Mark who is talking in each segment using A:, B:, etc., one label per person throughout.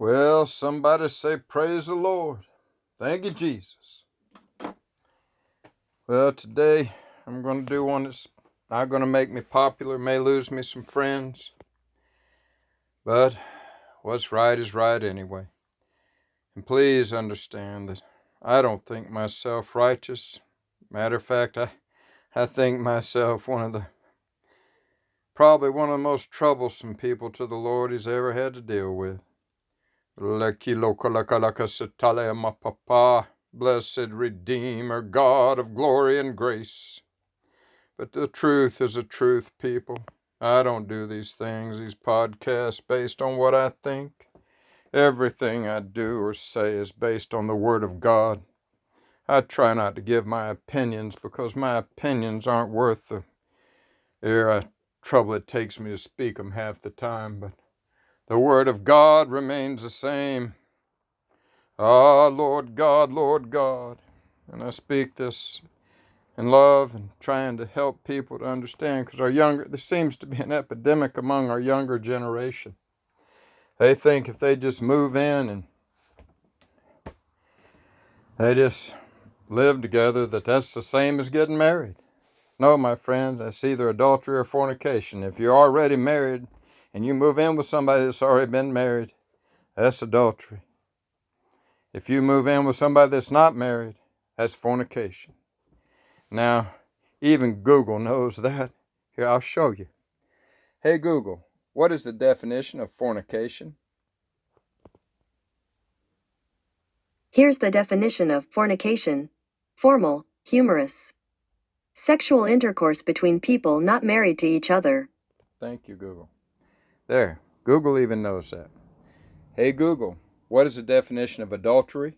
A: Well, somebody say, Praise the Lord. Thank you, Jesus. Well, today I'm going to do one that's not going to make me popular, may lose me some friends. But what's right is right anyway. And please understand that I don't think myself righteous. Matter of fact, I, I think myself one of the probably one of the most troublesome people to the Lord he's ever had to deal with. Lekilokalakalakas papa, blessed Redeemer, God of glory and grace. But the truth is a truth, people. I don't do these things, these podcasts, based on what I think. Everything I do or say is based on the Word of God. I try not to give my opinions because my opinions aren't worth the air trouble it takes me to speak them half the time, but the Word of God remains the same. Ah, Lord God, Lord God. And I speak this in love and trying to help people to understand because our younger, there seems to be an epidemic among our younger generation. They think if they just move in and they just live together, that that's the same as getting married. No, my friends, that's either adultery or fornication. If you're already married and you move in with somebody that's already been married, that's adultery. If you move in with somebody that's not married, that's fornication. Now, even Google knows that. Here, I'll show you. Hey, Google, what is the definition of fornication?
B: Here's the definition of fornication formal, humorous. Sexual intercourse between people not married to each other.
A: Thank you, Google. There, Google even knows that. Hey, Google, what is the definition of adultery?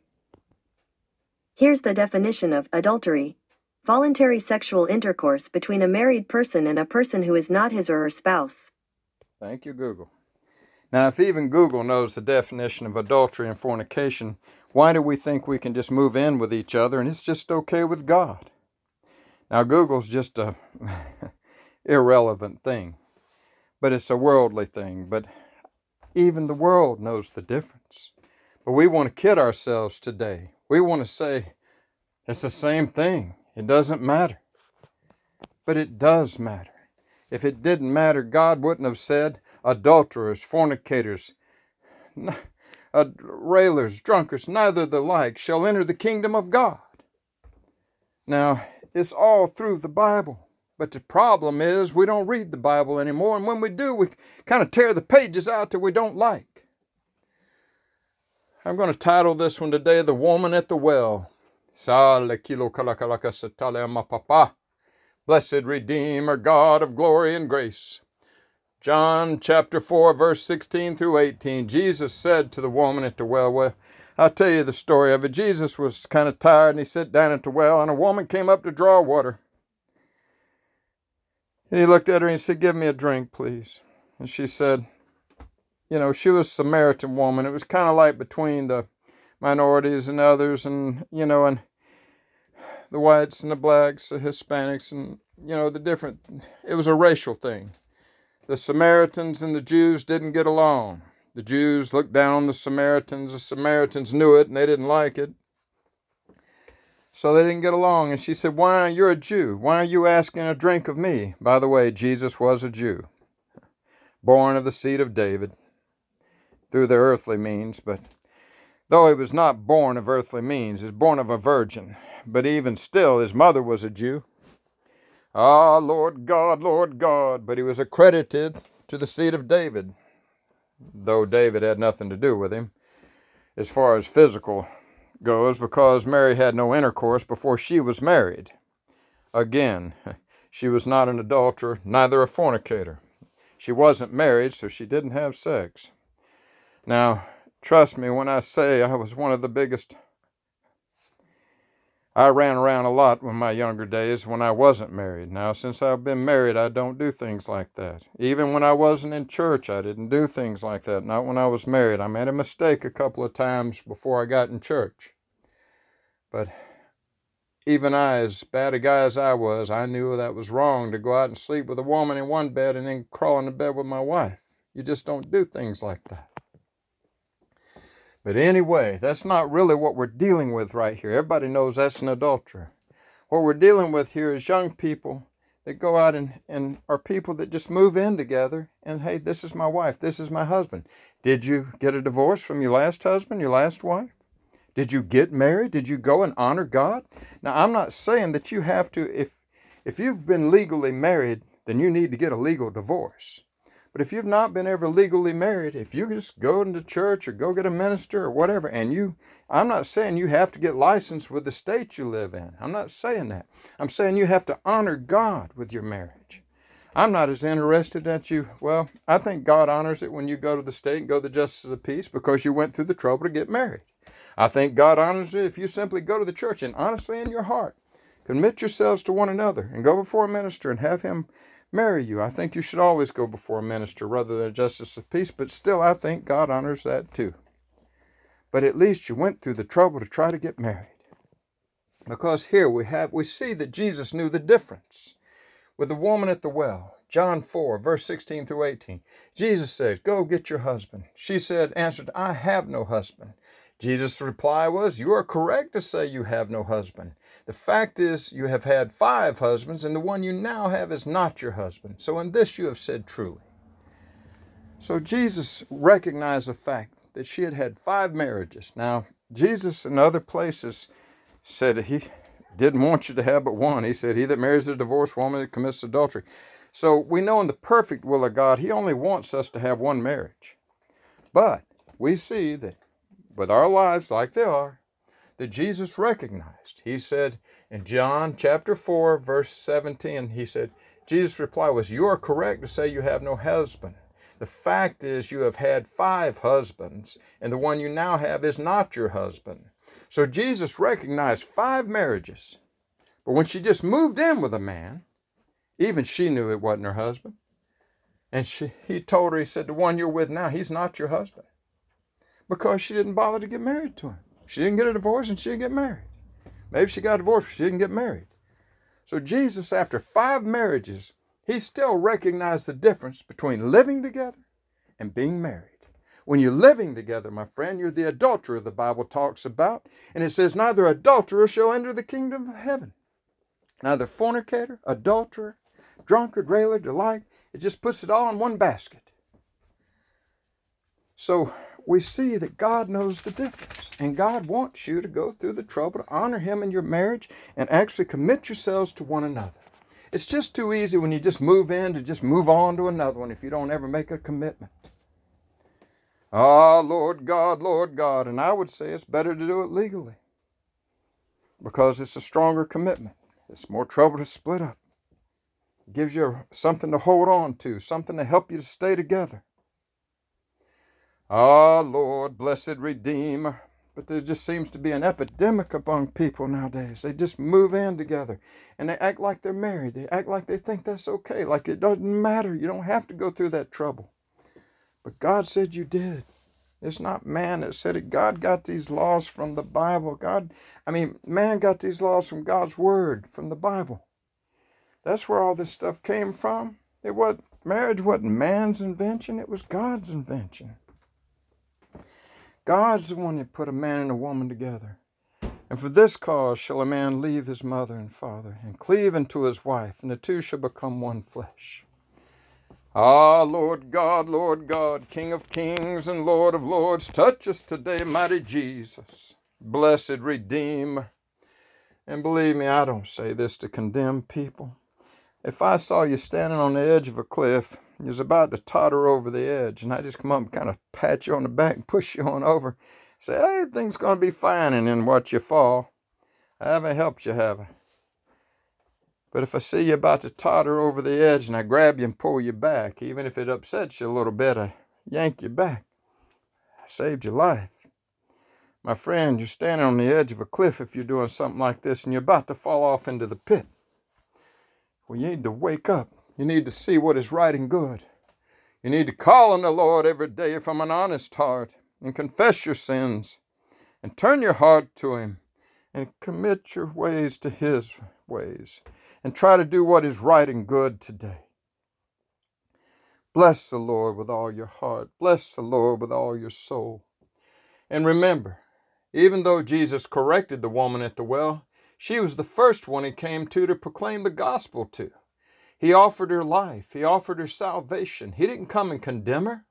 B: Here's the definition of adultery voluntary sexual intercourse between a married person and a person who is not his or her spouse.
A: Thank you, Google. Now, if even Google knows the definition of adultery and fornication, why do we think we can just move in with each other and it's just okay with God? Now, Google's just a irrelevant thing, but it's a worldly thing. But even the world knows the difference. But we want to kid ourselves today. We want to say it's the same thing. It doesn't matter. But it does matter. If it didn't matter, God wouldn't have said adulterers, fornicators, uh, railers, drunkards, neither the like shall enter the kingdom of God. Now, it's all through the Bible. But the problem is we don't read the Bible anymore, and when we do, we kind of tear the pages out that we don't like. I'm going to title this one today The Woman at the Well. Salekilo Kalakalaka Satalama Papa. Blessed Redeemer, God of glory and grace. John chapter 4, verse 16 through 18. Jesus said to the woman at the well, well I'll tell you the story of it. Jesus was kind of tired and he sat down at the well, and a woman came up to draw water. And he looked at her and he said, Give me a drink, please. And she said, You know, she was a Samaritan woman. It was kind of like between the minorities and others, and, you know, and the whites and the blacks, the Hispanics, and, you know, the different, it was a racial thing the Samaritans and the Jews didn't get along. The Jews looked down on the Samaritans. The Samaritans knew it and they didn't like it. So they didn't get along. And she said, Why, you're a Jew. Why are you asking a drink of me? By the way, Jesus was a Jew, born of the seed of David through the earthly means. But though he was not born of earthly means, he was born of a virgin. But even still, his mother was a Jew. Ah, Lord God, Lord God. But he was accredited to the seed of David, though David had nothing to do with him as far as physical goes, because Mary had no intercourse before she was married. Again, she was not an adulterer, neither a fornicator. She wasn't married, so she didn't have sex. Now, trust me when I say I was one of the biggest I ran around a lot in my younger days when I wasn't married. Now, since I've been married, I don't do things like that. Even when I wasn't in church, I didn't do things like that. Not when I was married. I made a mistake a couple of times before I got in church. But even I, as bad a guy as I was, I knew that was wrong to go out and sleep with a woman in one bed and then crawl into bed with my wife. You just don't do things like that. But anyway, that's not really what we're dealing with right here. Everybody knows that's an adulterer. What we're dealing with here is young people that go out and, and are people that just move in together and hey, this is my wife, this is my husband. Did you get a divorce from your last husband, your last wife? Did you get married? Did you go and honor God? Now I'm not saying that you have to if if you've been legally married, then you need to get a legal divorce. But if you've not been ever legally married, if you just go into church or go get a minister or whatever, and you, I'm not saying you have to get licensed with the state you live in. I'm not saying that. I'm saying you have to honor God with your marriage. I'm not as interested that you, well, I think God honors it when you go to the state and go to the justice of the peace because you went through the trouble to get married. I think God honors it if you simply go to the church and honestly in your heart commit yourselves to one another and go before a minister and have him marry you. I think you should always go before a minister rather than a justice of peace, but still, I think God honors that too. But at least you went through the trouble to try to get married. Because here we have we see that Jesus knew the difference with the woman at the well. John 4, verse 16 through 18. Jesus said, Go get your husband. She said, answered, I have no husband. Jesus' reply was, You are correct to say you have no husband. The fact is, you have had five husbands, and the one you now have is not your husband. So in this you have said truly. So Jesus recognized the fact that she had had five marriages. Now, Jesus in other places said he didn't want you to have but one. He said, He that marries a divorced woman commits adultery. So we know in the perfect will of God, He only wants us to have one marriage. But we see that with our lives like they are, that Jesus recognized. He said in John chapter 4, verse 17, he said, Jesus' reply was, You are correct to say you have no husband. The fact is, you have had five husbands, and the one you now have is not your husband. So Jesus recognized five marriages. But when she just moved in with a man, even she knew it wasn't her husband. And she, he told her, he said, The one you're with now, he's not your husband because she didn't bother to get married to him. She didn't get a divorce and she didn't get married. Maybe she got divorced, but she didn't get married. So Jesus, after five marriages, he still recognized the difference between living together and being married. When you're living together, my friend, you're the adulterer the Bible talks about. And it says, Neither adulterer shall enter the kingdom of heaven. Neither fornicator, adulterer, drunkard, railer, delight. It just puts it all in one basket. So we see that God knows the difference. And God wants you to go through the trouble to honor Him in your marriage and actually commit yourselves to one another. It's just too easy when you just move in to just move on to another one if you don't ever make a commitment. Ah, Lord God, Lord God. And I would say it's better to do it legally because it's a stronger commitment. It's more trouble to split up. It gives you something to hold on to, something to help you to stay together. Ah, Lord, blessed Redeemer. But there just seems to be an epidemic among people nowadays. They just move in together and they act like they're married. They act like they think that's okay, like it doesn't matter. You don't have to go through that trouble. But God said you did. It's not man that said it. God got these laws from the Bible. God, I mean, man got these laws from God's Word, from the Bible. That's where all this stuff came from. It was marriage wasn't man's invention, it was God's invention. God's the one that put a man and a woman together. And for this cause shall a man leave his mother and father, and cleave unto his wife, and the two shall become one flesh. Ah, Lord God, Lord God, King of kings and Lord of lords, touch us today, mighty Jesus, blessed Redeemer. And believe me, I don't say this to condemn people. If I saw you standing on the edge of a cliff was about to totter over the edge, and I just come up and kind of pat you on the back push you on over. Say, hey, things gonna be fine, and then watch you fall. I haven't helped you, have I? But if I see you about to totter over the edge and I grab you and pull you back, even if it upsets you a little bit, I yank you back. I saved your life. My friend, you're standing on the edge of a cliff if you're doing something like this and you're about to fall off into the pit. Well, you need to wake up. You need to see what is right and good. You need to call on the Lord every day from an honest heart and confess your sins and turn your heart to Him and commit your ways to His ways and try to do what is right and good today. Bless the Lord with all your heart. Bless the Lord with all your soul. And remember, even though Jesus corrected the woman at the well, she was the first one he came to to proclaim the gospel to. He offered her life, he offered her salvation. He didn't come and condemn her.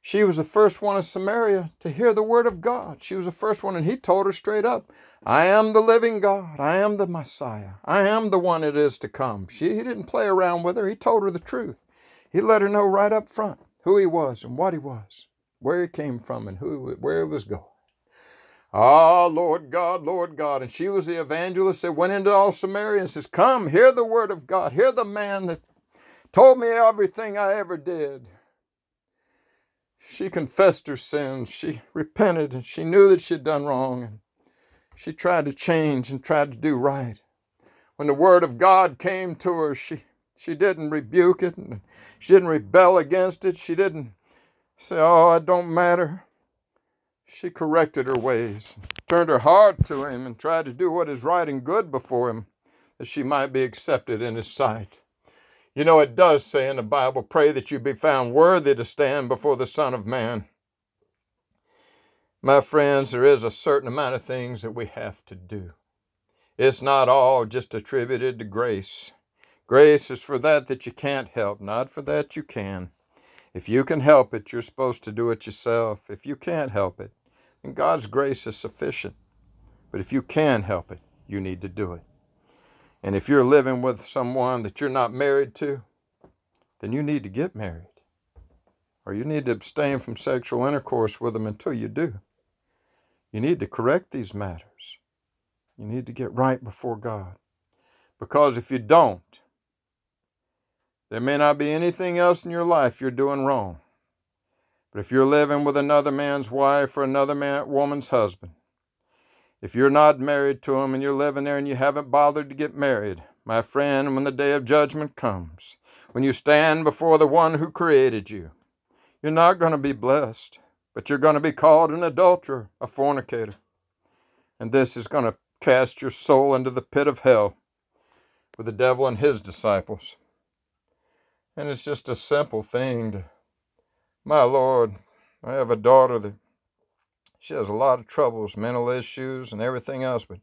A: She was the first one in Samaria to hear the word of God. She was the first one, and he told her straight up, I am the living God. I am the Messiah. I am the one it is to come. She, he didn't play around with her. He told her the truth. He let her know right up front who he was and what he was, where he came from and who, where he was going. Ah, Lord God, Lord God. And she was the evangelist that went into all Samaria and says, Come, hear the word of God. Hear the man that told me everything I ever did. She confessed her sins. She repented and she knew that she had done wrong. And she tried to change and tried to do right. When the word of God came to her, she, she didn't rebuke it. And she didn't rebel against it. She didn't say, Oh, it don't matter. She corrected her ways, turned her heart to him, and tried to do what is right and good before him, that she might be accepted in his sight. You know, it does say in the Bible, pray that you be found worthy to stand before the Son of Man. My friends, there is a certain amount of things that we have to do. It's not all just attributed to grace. Grace is for that that you can't help, not for that you can. If you can help it, you're supposed to do it yourself. If you can't help it, then God's grace is sufficient. But if you can help it, you need to do it. And if you're living with someone that you're not married to, then you need to get married. Or you need to abstain from sexual intercourse with them until you do. You need to correct these matters. You need to get right before God. Because if you don't, there may not be anything else in your life you're doing wrong. But if you're living with another man's wife or another man, woman's husband, if you're not married to him and you're living there and you haven't bothered to get married, my friend, when the day of judgment comes, when you stand before the one who created you, you're not going to be blessed, but you're going to be called an adulterer, a fornicator. And this is going to cast your soul into the pit of hell with the devil and his disciples. And it's just a simple thing to, my Lord, I have a daughter that she has a lot of troubles, mental issues, and everything else, but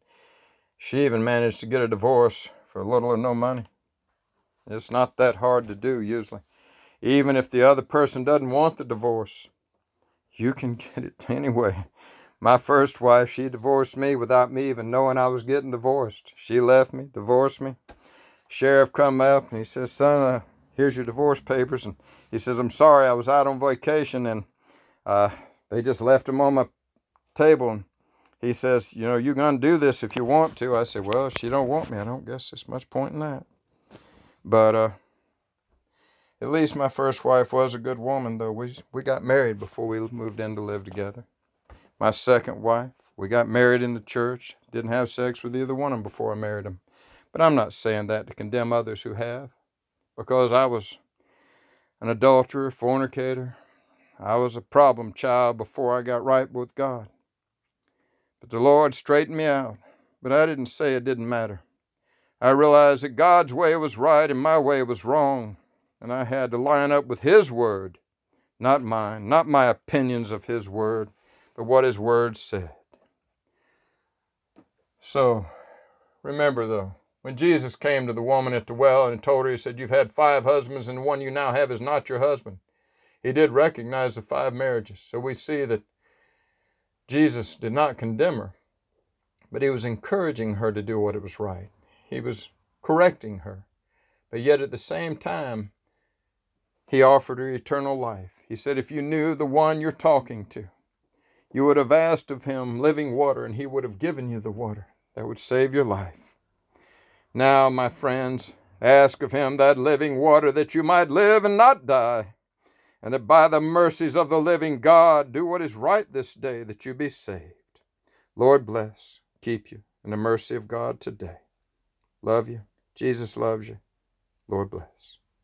A: she even managed to get a divorce for little or no money. It's not that hard to do, usually. Even if the other person doesn't want the divorce, you can get it anyway. My first wife, she divorced me without me even knowing I was getting divorced. She left me, divorced me. Sheriff come up and he says, "Son, uh, here's your divorce papers." And he says, "I'm sorry, I was out on vacation and uh, they just left them on my table and he says, you know, you're going to do this if you want to. I said, well, if she don't want me, I don't guess there's much point in that. But uh, at least my first wife was a good woman, though. We, we got married before we moved in to live together. My second wife, we got married in the church. Didn't have sex with either one of them before I married them. But I'm not saying that to condemn others who have, because I was an adulterer, fornicator. I was a problem child before I got right with God. But the Lord straightened me out. But I didn't say it didn't matter. I realized that God's way was right and my way was wrong. And I had to line up with His word, not mine, not my opinions of His word, but what His word said. So, remember though, when Jesus came to the woman at the well and told her, He said, You've had five husbands, and the one you now have is not your husband. He did recognize the five marriages. So we see that Jesus did not condemn her, but he was encouraging her to do what was right. He was correcting her. But yet at the same time, he offered her eternal life. He said, If you knew the one you're talking to, you would have asked of him living water, and he would have given you the water that would save your life. Now, my friends, ask of him that living water that you might live and not die and that by the mercies of the living God do what is right this day that you be saved. Lord bless, keep you in the mercy of God today. Love you. Jesus loves you. Lord bless.